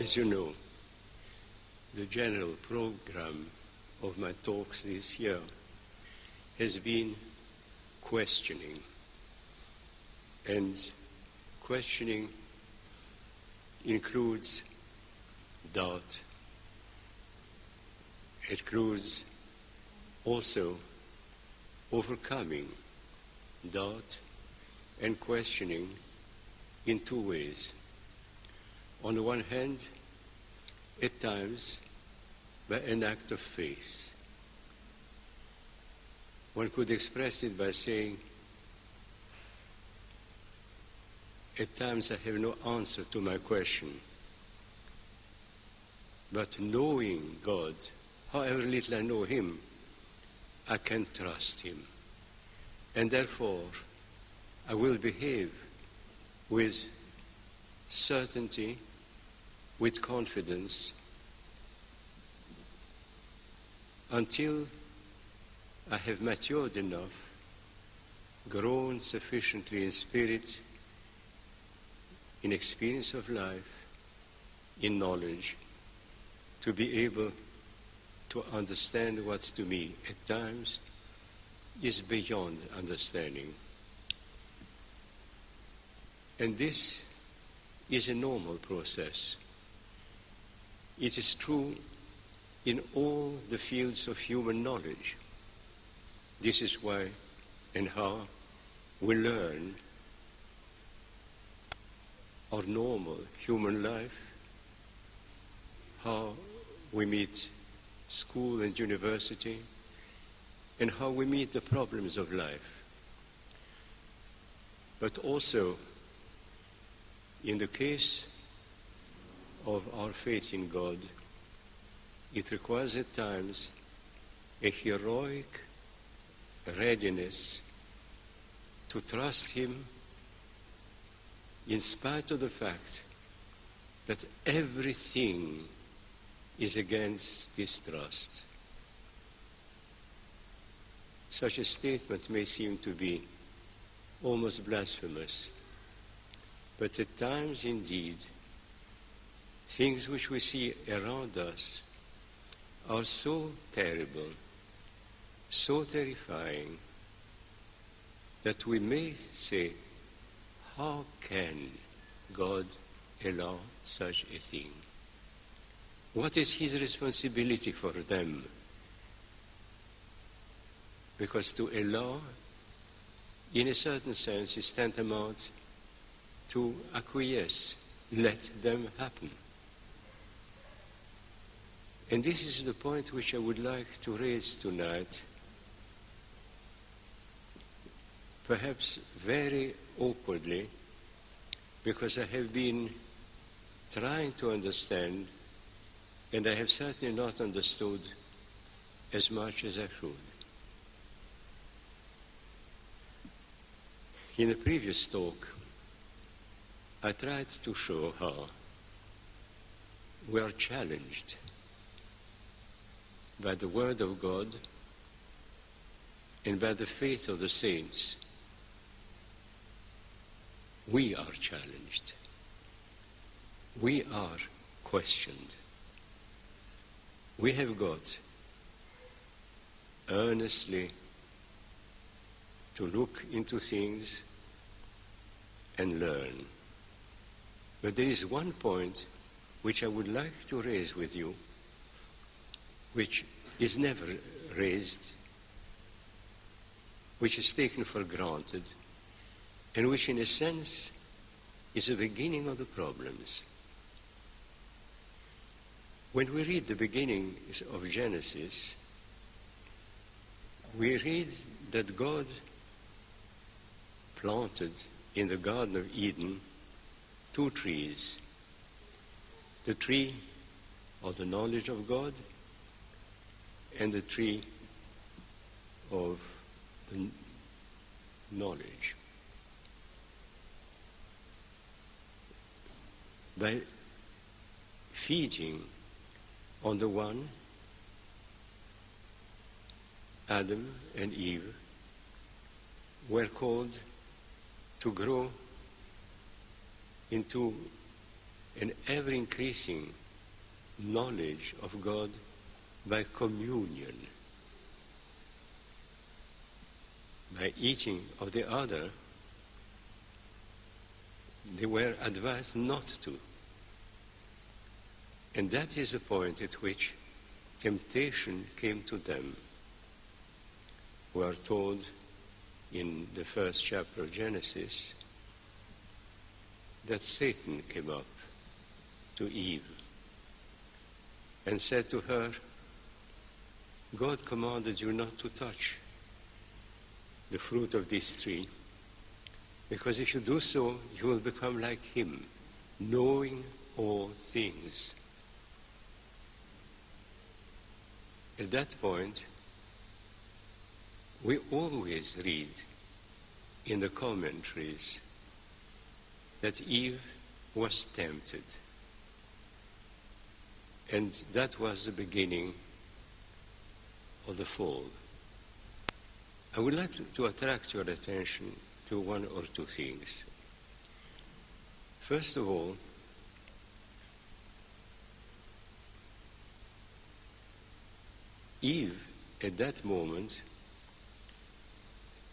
As you know, the general program of my talks this year has been questioning. And questioning includes doubt. It includes also overcoming doubt and questioning in two ways. On the one hand, at times, by an act of faith. One could express it by saying, at times I have no answer to my question. But knowing God, however little I know Him, I can trust Him. And therefore, I will behave with certainty, with confidence, until I have matured enough, grown sufficiently in spirit, in experience of life, in knowledge, to be able to understand what to me at times is beyond understanding. And this is a normal process. It is true in all the fields of human knowledge. This is why and how we learn our normal human life, how we meet school and university, and how we meet the problems of life. But also, in the case of our faith in God, it requires at times a heroic readiness to trust Him in spite of the fact that everything is against this trust. Such a statement may seem to be almost blasphemous, but at times indeed, things which we see around us are so terrible, so terrifying, that we may say, how can God allow such a thing? What is His responsibility for them? Because to allow, in a certain sense, is tantamount to acquiesce, let them happen. And this is the point which I would like to raise tonight, perhaps very awkwardly, because I have been trying to understand, and I have certainly not understood as much as I should. In a previous talk, I tried to show how we are challenged by the Word of God and by the faith of the saints, we are challenged. We are questioned. We have got earnestly to look into things and learn. But there is one point which I would like to raise with you which is never raised, which is taken for granted, and which, in a sense, is the beginning of the problems. When we read the beginning of Genesis, we read that God planted in the Garden of Eden two trees the tree of the knowledge of God and the tree of the knowledge. By feeding on the one, Adam and Eve were called to grow into an ever increasing knowledge of God by communion, by eating of the other, they were advised not to. And that is the point at which temptation came to them. We are told in the first chapter of Genesis that Satan came up to Eve and said to her, God commanded you not to touch the fruit of this tree, because if you do so, you will become like him, knowing all things. At that point, we always read in the commentaries that Eve was tempted. And that was the beginning of the fall. I would like to, to attract your attention to one or two things. First of all, Eve at that moment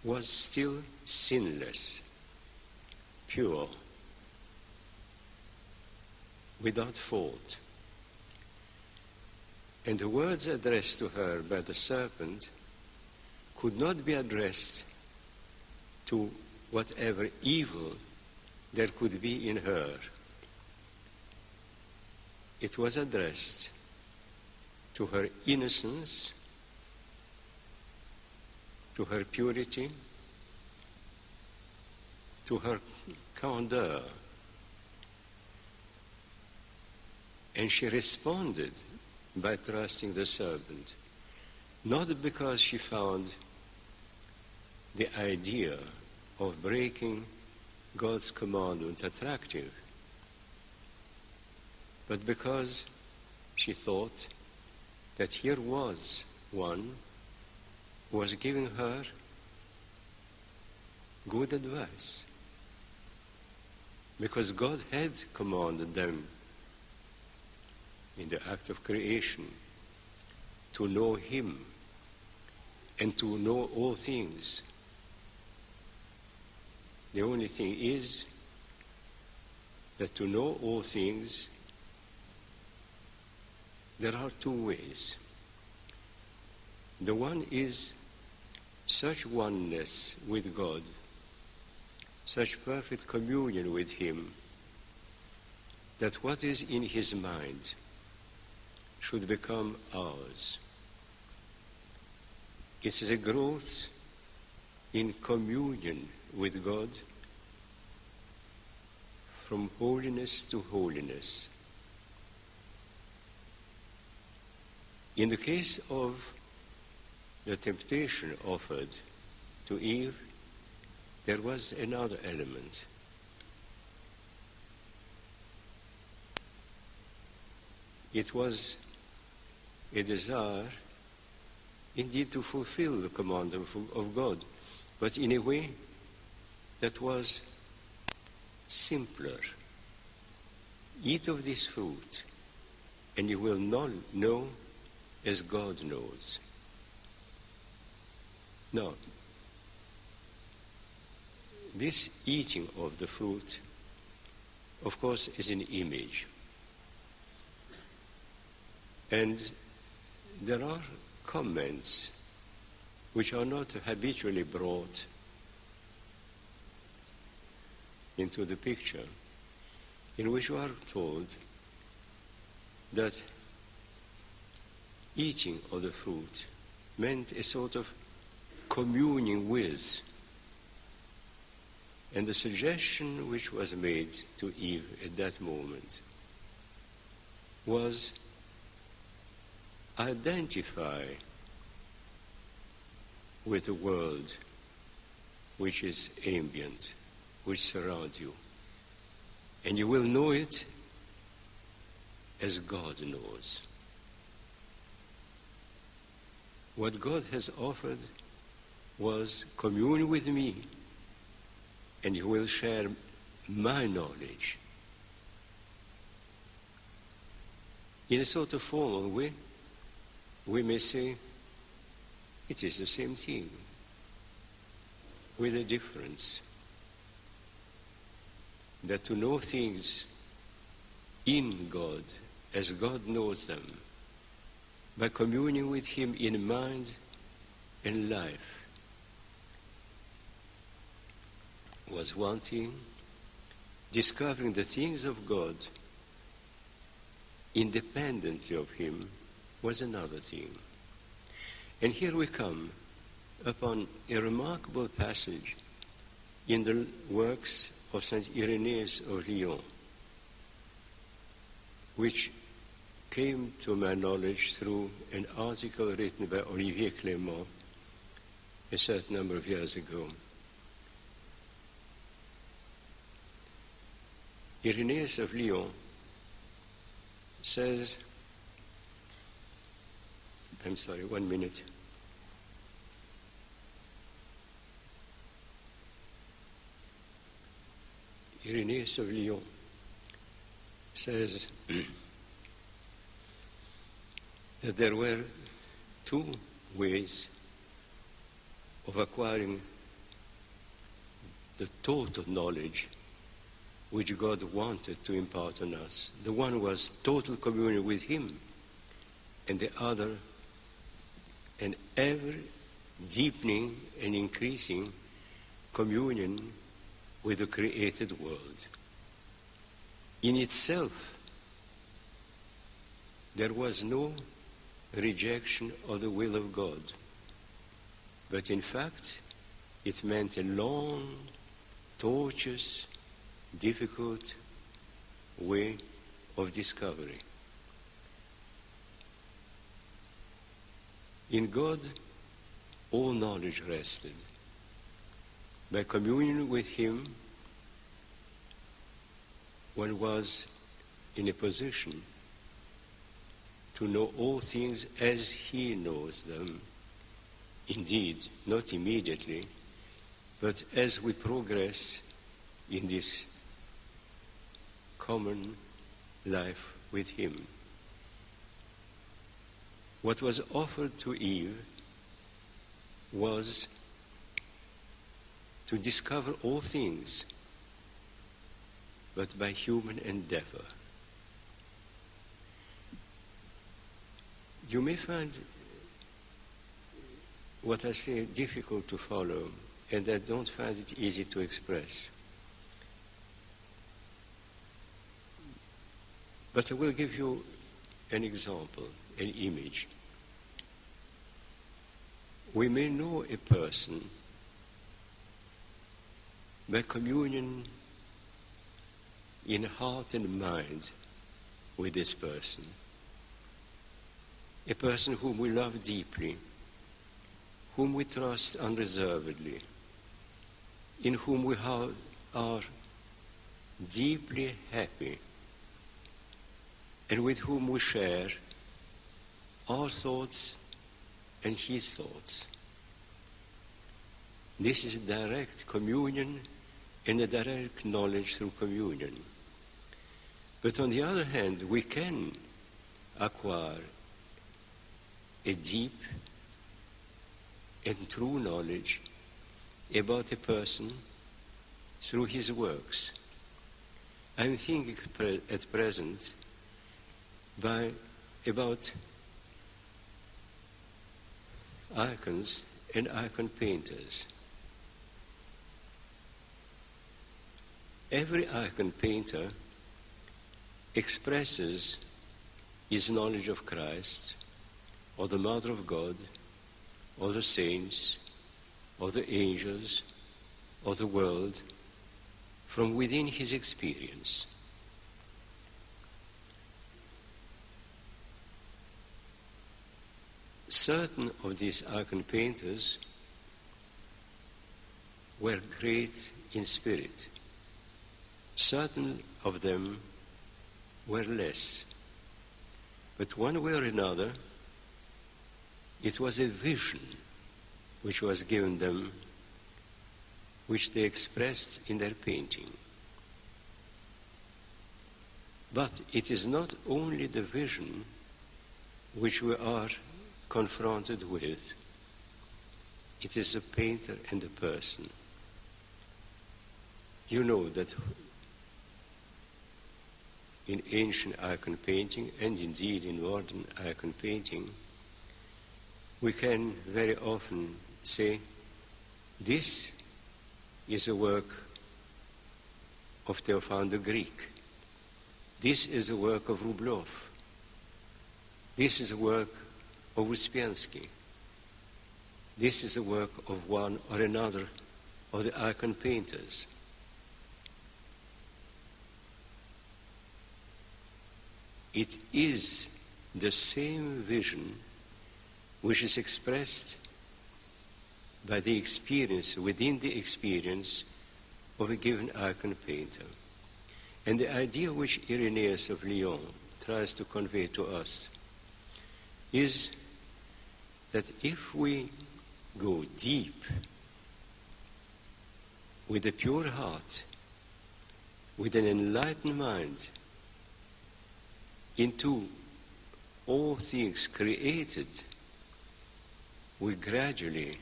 was still sinless, pure, without fault. And the words addressed to her by the serpent could not be addressed to whatever evil there could be in her. It was addressed to her innocence, to her purity, to her candor. And she responded by trusting the serpent, not because she found the idea of breaking God's commandment attractive, but because she thought that here was one who was giving her good advice. Because God had commanded them in the act of creation to know Him and to know all things. The only thing is that to know all things there are two ways. The one is such oneness with God, such perfect communion with Him, that what is in His mind should become ours. It is a growth in communion with God from holiness to holiness. In the case of the temptation offered to Eve, there was another element. It was a desire indeed to fulfill the command of, God, but in a way that was simpler. Eat of this fruit, and you will not know as God knows. Now, this eating of the fruit, of course, is an image. And there are comments which are not habitually brought into the picture, in which we are told that eating of the fruit meant a sort of communing with. And the suggestion which was made to Eve at that moment was identify with the world which is ambient, which surrounds you. And you will know it as God knows. What God has offered was commune with me, and you will share my knowledge. In a sort of formal way, we may say it is the same thing with a difference that to know things in God as God knows them by communing with Him in mind and life was one thing. Discovering the things of God independently of Him was another theme. And here we come upon a remarkable passage in the works of Saint Irenaeus of Lyon, which came to my knowledge through an article written by Olivier Clément a certain number of years ago. Irenaeus of Lyon says, I'm sorry, one minute. Irenaeus of Lyon says that there were two ways of acquiring the total knowledge which God wanted to impart on us. The one was total communion with Him, and the other, an ever deepening and increasing communion with the created world. In itself, there was no rejection of the will of God. But in fact, it meant a long, tortuous, difficult way of discovery. In God, all knowledge rested. By communion with Him, one was in a position to know all things as He knows them. Indeed, not immediately, but as we progress in this common life with Him. What was offered to Eve was to discover all things, but by human endeavor. You may find what I say difficult to follow, and I don't find it easy to express. But I will give you an example, an image. We may know a person by communion in heart and mind with this person. A person whom we love deeply, whom we trust unreservedly, in whom we are deeply happy, and with whom we share our thoughts and his thoughts. This is direct communion and a direct knowledge through communion. But on the other hand, we can acquire a deep and true knowledge about a person through his works. I'm thinking at present by about icons and icon painters. Every icon painter expresses his knowledge of Christ, or the Mother of God, or the saints, or the angels, or the world, from within his experience. Certain of these icon painters were great in spirit. Certain of them were less. But one way or another, it was a vision which was given them, which they expressed in their painting. But it is not only the vision which we are confronted with, it is a painter and a person. You know that in ancient icon painting and indeed in modern icon painting, we can very often say, this is a work of Theophan the Greek. This is a work of Rublev. This is a work of Ouspensky. This is a work of one or another of the icon painters. It is the same vision which is expressed by the experience, within the experience of a given icon painter. And the idea which Irenaeus of Lyon tries to convey to us is that if we go deep with a pure heart, with an enlightened mind, into all things created, we gradually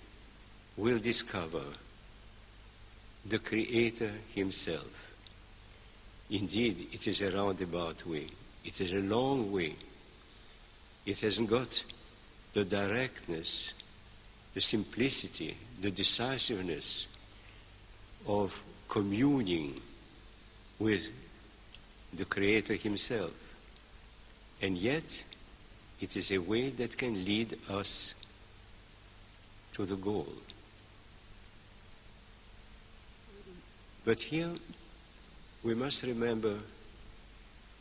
will discover the Creator Himself. Indeed, it is a roundabout way. It is a long way. It hasn't got the directness, the simplicity, the decisiveness of communing with the Creator Himself. And yet, it is a way that can lead us to the goal. But here we must remember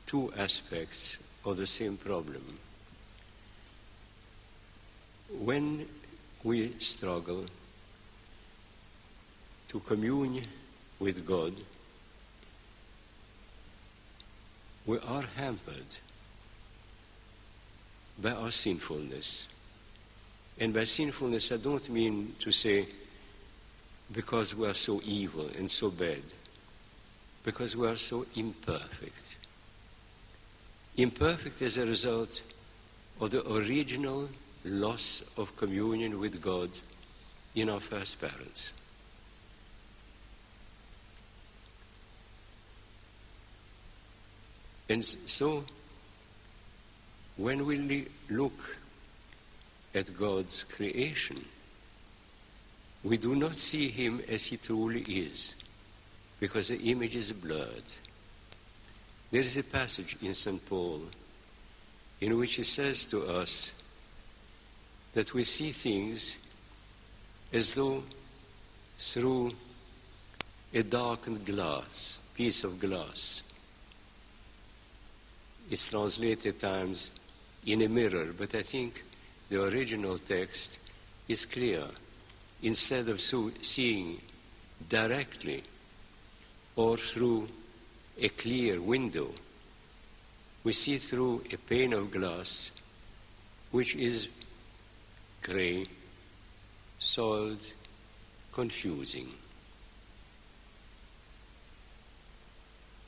two aspects of the same problem. When we struggle to commune with God, we are hampered by our sinfulness. And by sinfulness, I don't mean to say because we are so evil and so bad, because we are so imperfect. Imperfect as a result of the original loss of communion with God in our first parents. And so, when we look at God's creation, we do not see him as he truly is, because the image is blurred. There is a passage in St. Paul in which he says to us that we see things as though through a darkened glass, piece of glass. It's translated at times in a mirror, but I think the original text is clear. Instead of seeing directly or through a clear window, we see through a pane of glass which is gray, soiled, confusing.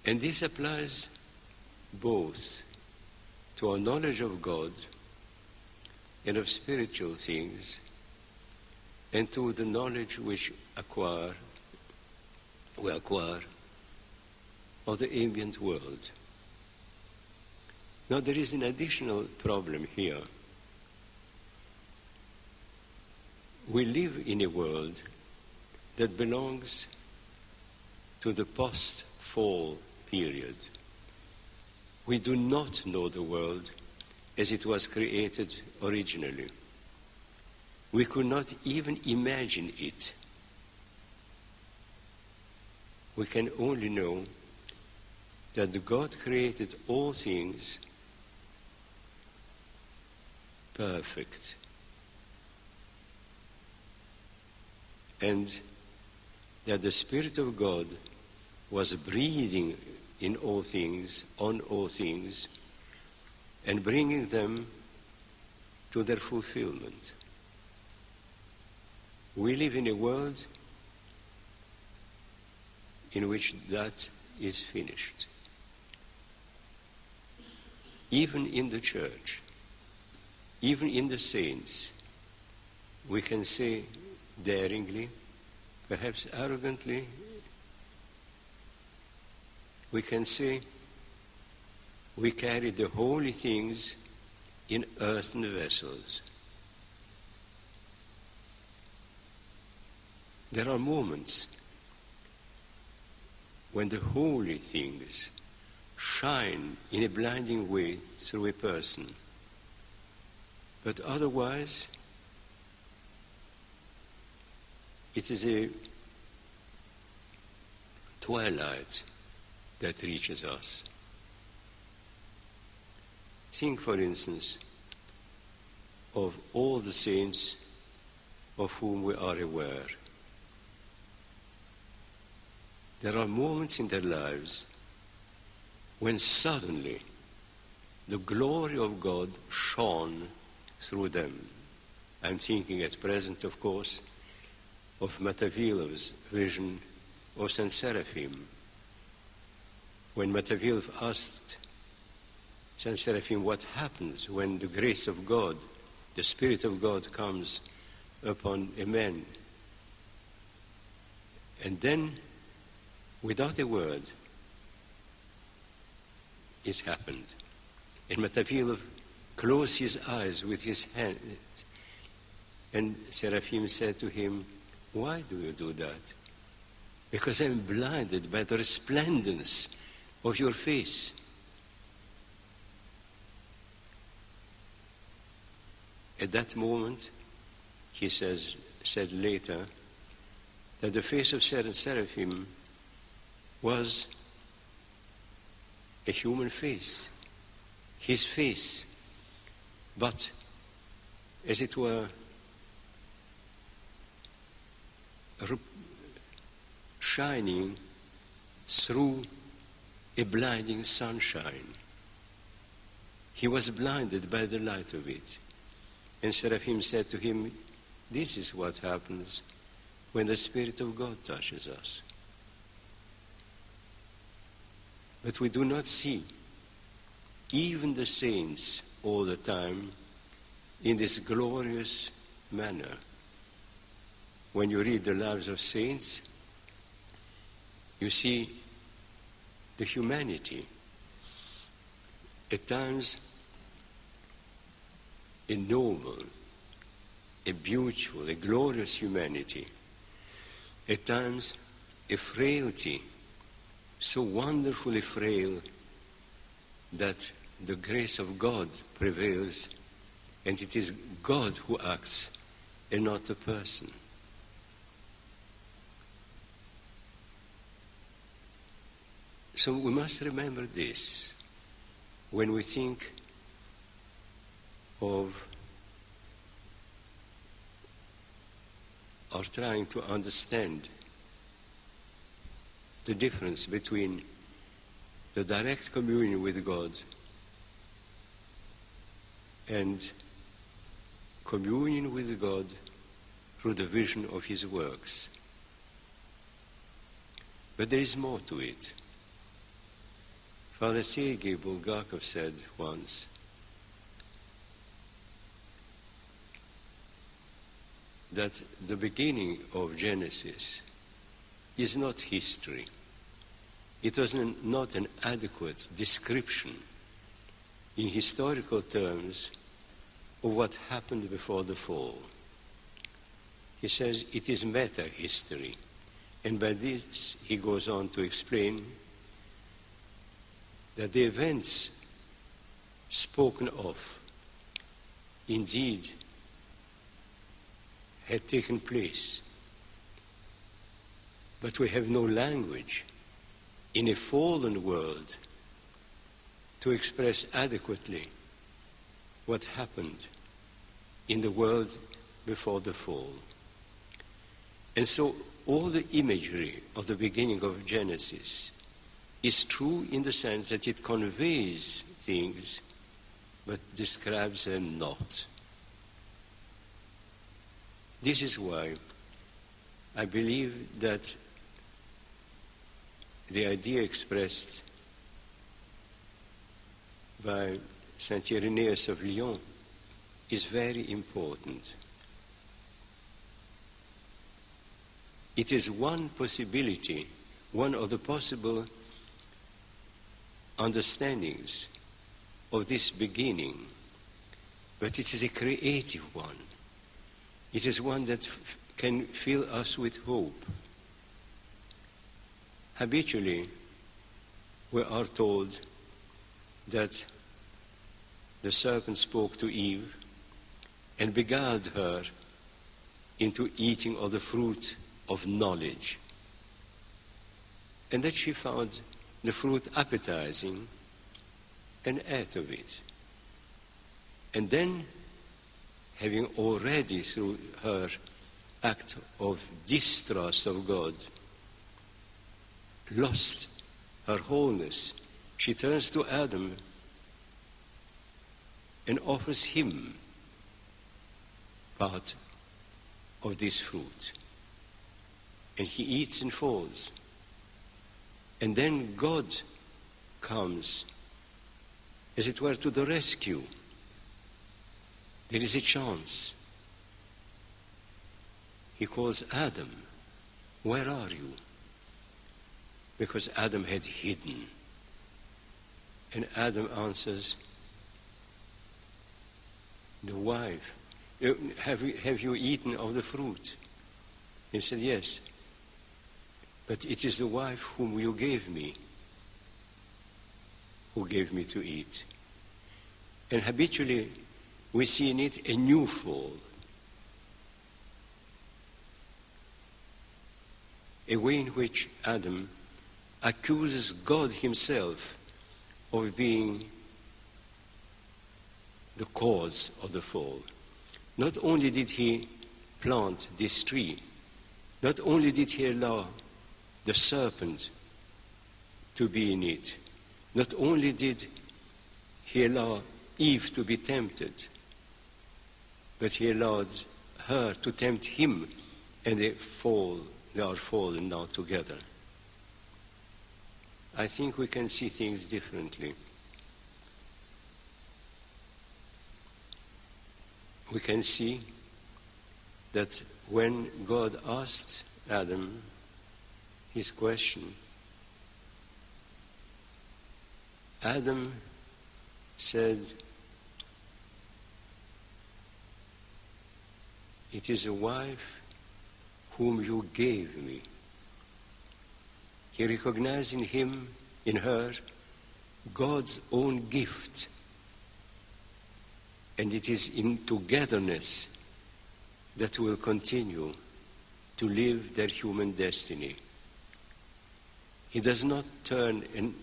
And this applies both to our knowledge of God and of spiritual things, and to the knowledge which acquire, we acquire of the ambient world. Now there is an additional problem here. We live in a world that belongs to the post-fall period. We do not know the world as it was created originally. We could not even imagine it. We can only know that God created all things perfect. And that the Spirit of God was breathing in all things, on all things, and bringing them to their fulfillment. We live in a world in which that is finished. even in the church, even in the saints, we can say daringly, perhaps arrogantly, we can say we carry the holy things in earthen vessels. There are moments when the holy things shine in a blinding way through a person. But otherwise, it is a twilight that reaches us. Think, for instance, of all the saints of whom we are aware. There are moments in their lives when suddenly the glory of God shone through them. I'm thinking at present, of course, of Motovilov's vision of Saint Seraphim. When Motovilov asked Saint Seraphim what happens when the grace of God, the Spirit of God comes upon a man. And then Without a word, it happened. And Motovilov closed his eyes with his hand. And Seraphim said to him, Why do you do that? Because I'm blinded by the resplendence of your face. At that moment, he says, said later, that the face of Seraphim was a human face, his face, but as it were, shining through a blinding sunshine. He was blinded by the light of it. And Seraphim said to him, This is what happens when the Spirit of God touches us. But we do not see even the saints all the time in this glorious manner. When you read the lives of saints, you see the humanity. At times, a noble, a beautiful, a glorious humanity. At times, a frailty so wonderfully frail that the grace of God prevails and it is God who acts and not a person. So we must remember this when we think of or trying to understand the difference between the direct communion with God and communion with God through the vision of His works. But there is more to it. Father Sergei Bulgakov said once, that the beginning of Genesis is not history. It was not an adequate description in historical terms of what happened before the fall. He says it is meta history. And by this, he goes on to explain that the events spoken of indeed had taken place. But we have no language in a fallen world to express adequately what happened in the world before the fall. And so all the imagery of the beginning of Genesis is true in the sense that it conveys things but describes them not. This is why I believe that the idea expressed by Saint Irenaeus of Lyon is very important. It is one possibility, one of the possible understandings of this beginning, but it is a creative one. It is one that f- can fill us with hope. Habitually, we are told that the serpent spoke to Eve and beguiled her into eating of the fruit of knowledge, and that she found the fruit appetizing and ate of it. And then, having already through her act of distrust of God lost her wholeness, she turns to Adam and offers him part of this fruit. And he eats and falls. And then God comes, as it were, to the rescue. There is a chance. He calls Adam, Where are you? Because Adam had hidden. And Adam answers, The wife, "Uh, have you, have you eaten of the fruit? He said, Yes. But it is the wife whom you gave me who gave me to eat. And habitually, we see in it a new fall, a way in which Adam accuses God himself of being the cause of the fall. Not only did he plant this tree, not only did he allow the serpent to be in it, not only did he allow Eve to be tempted, but he allowed her to tempt him, and they fall, they are fallen now together. I think we can see things differently. We can see that when God asked Adam his question, Adam said, It is a wife whom you gave me. He recognized in him, in her, God's own gift. And it is in togetherness that will continue to live their human destiny. He does not turn in,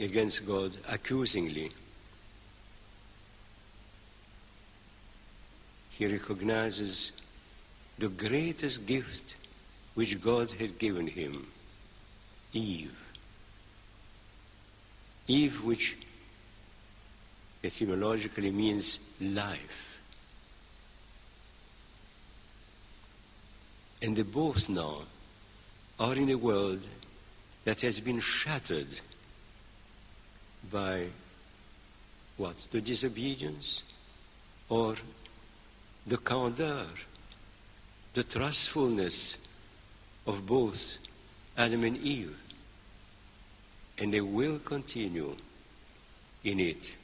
against God accusingly. He recognizes the greatest gift which God had given him Eve. Eve, which etymologically means life. And they both now are in a world that has been shattered by what? The disobedience or the candor, the trustfulness of both Adam and Eve. And they will continue in it,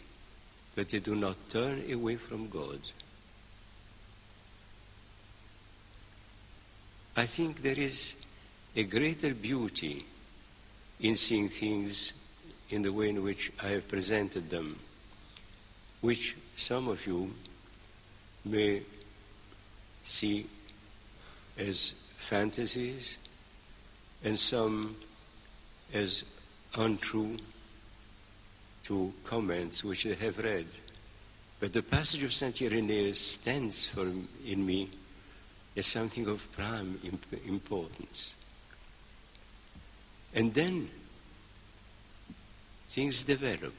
but they do not turn away from God. I think there is a greater beauty in seeing things in the way in which I have presented them, which some of you may see as fantasies and some as untrue to comments which they have read. But the passage of Saint Irenaeus stands for in me as something of prime imp- importance. And then things develop.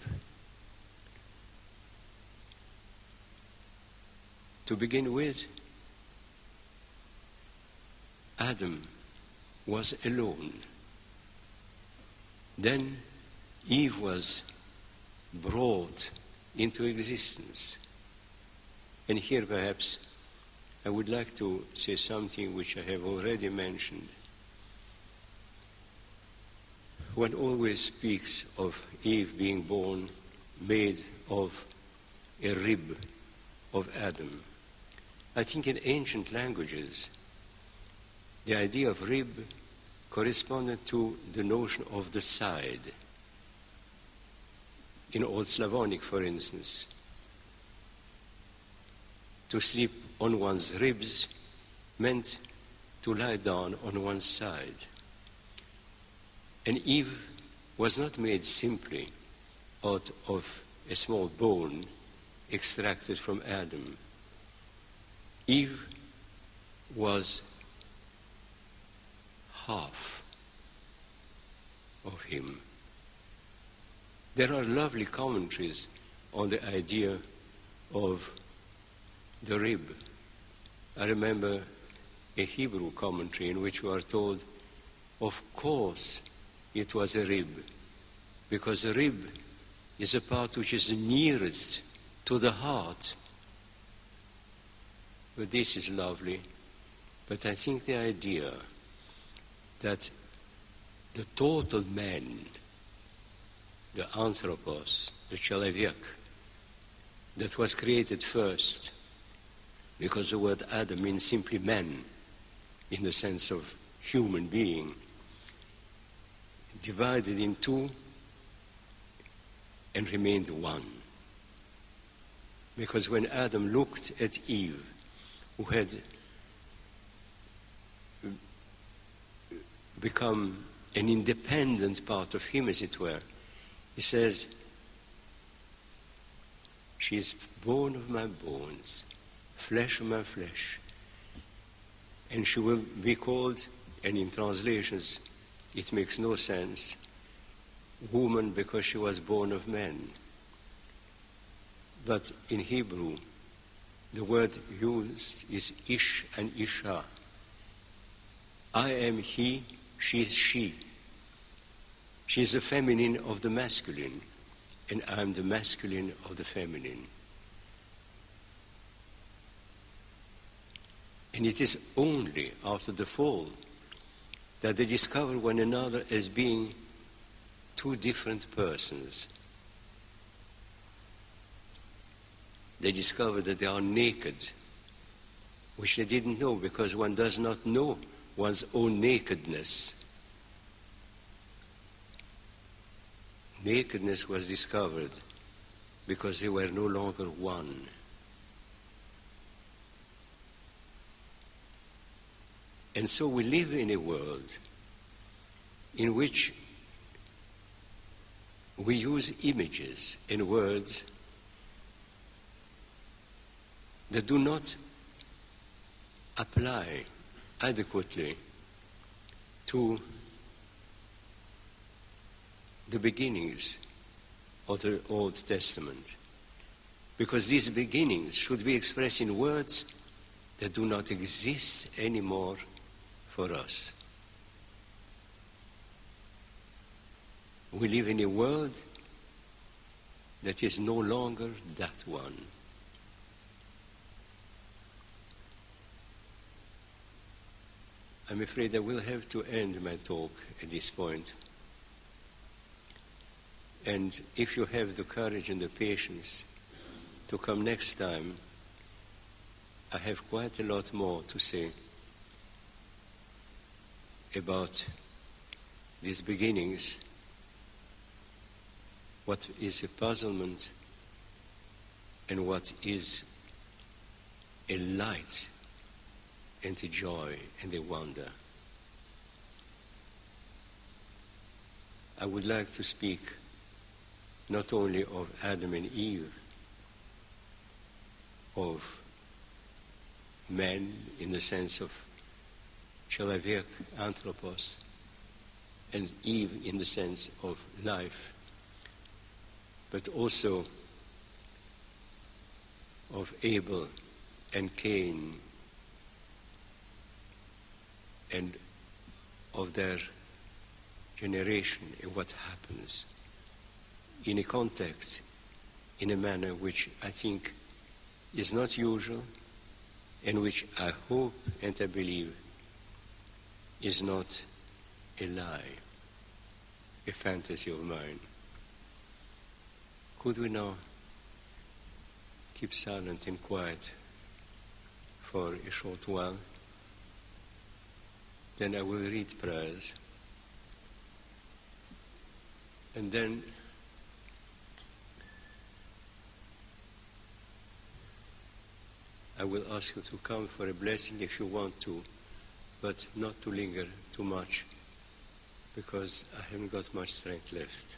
To begin with, Adam was alone. Then Eve was brought into existence. And here perhaps I would like to say something which I have already mentioned. One always speaks of Eve being born made of a rib of Adam. I think in ancient languages, the idea of rib corresponded to the notion of the side. In Old Slavonic, for instance, to sleep on one's ribs meant to lie down on one's side. And Eve was not made simply out of a small bone extracted from Adam. Eve was half of him. There are lovely commentaries on the idea of the rib. I remember a Hebrew commentary in which we are told, of course it was a rib, because a rib is a part which is the nearest to the heart. But this is lovely. But I think the idea that the total man, the anthropos, the chelovek, that was created first, because the word Adam means simply man in the sense of human being divided in two and remained one. Because when Adam looked at Eve, who had become an independent part of him, as it were, he says, She is bone of my bones, flesh of my flesh. And she will be called, and in translations it makes no sense, woman because she was born of men. But in Hebrew, the word used is ish and isha. I am he, she is she. She is the feminine of the masculine, and I am the masculine of the feminine. And it is only after the fall that they discover one another as being two different persons. They discover that they are naked, which they didn't know because one does not know one's own nakedness. Nakedness was discovered because they were no longer one. And so we live in a world in which we use images and words that do not apply adequately to the beginnings of the Old Testament. Because these beginnings should be expressed in words that do not exist anymore for us. We live in a world that is no longer that one. I'm afraid I will have to end my talk at this point. And if you have the courage and the patience to come next time, I have quite a lot more to say about these beginnings, what is a puzzlement and what is a light and a joy and a wonder. I would like to speak not only of Adam and Eve, of man in the sense of человек, anthropos, and Eve in the sense of life, but also of Abel and Cain and of their generation and what happens in a context in a manner which I think is not usual and which I hope and I believe is not a lie, a fantasy of mine. Could we now keep silent and quiet for a short while? Then I will read prayers. And then I will ask you to come for a blessing if you want to, but not to linger too much because I haven't got much strength left.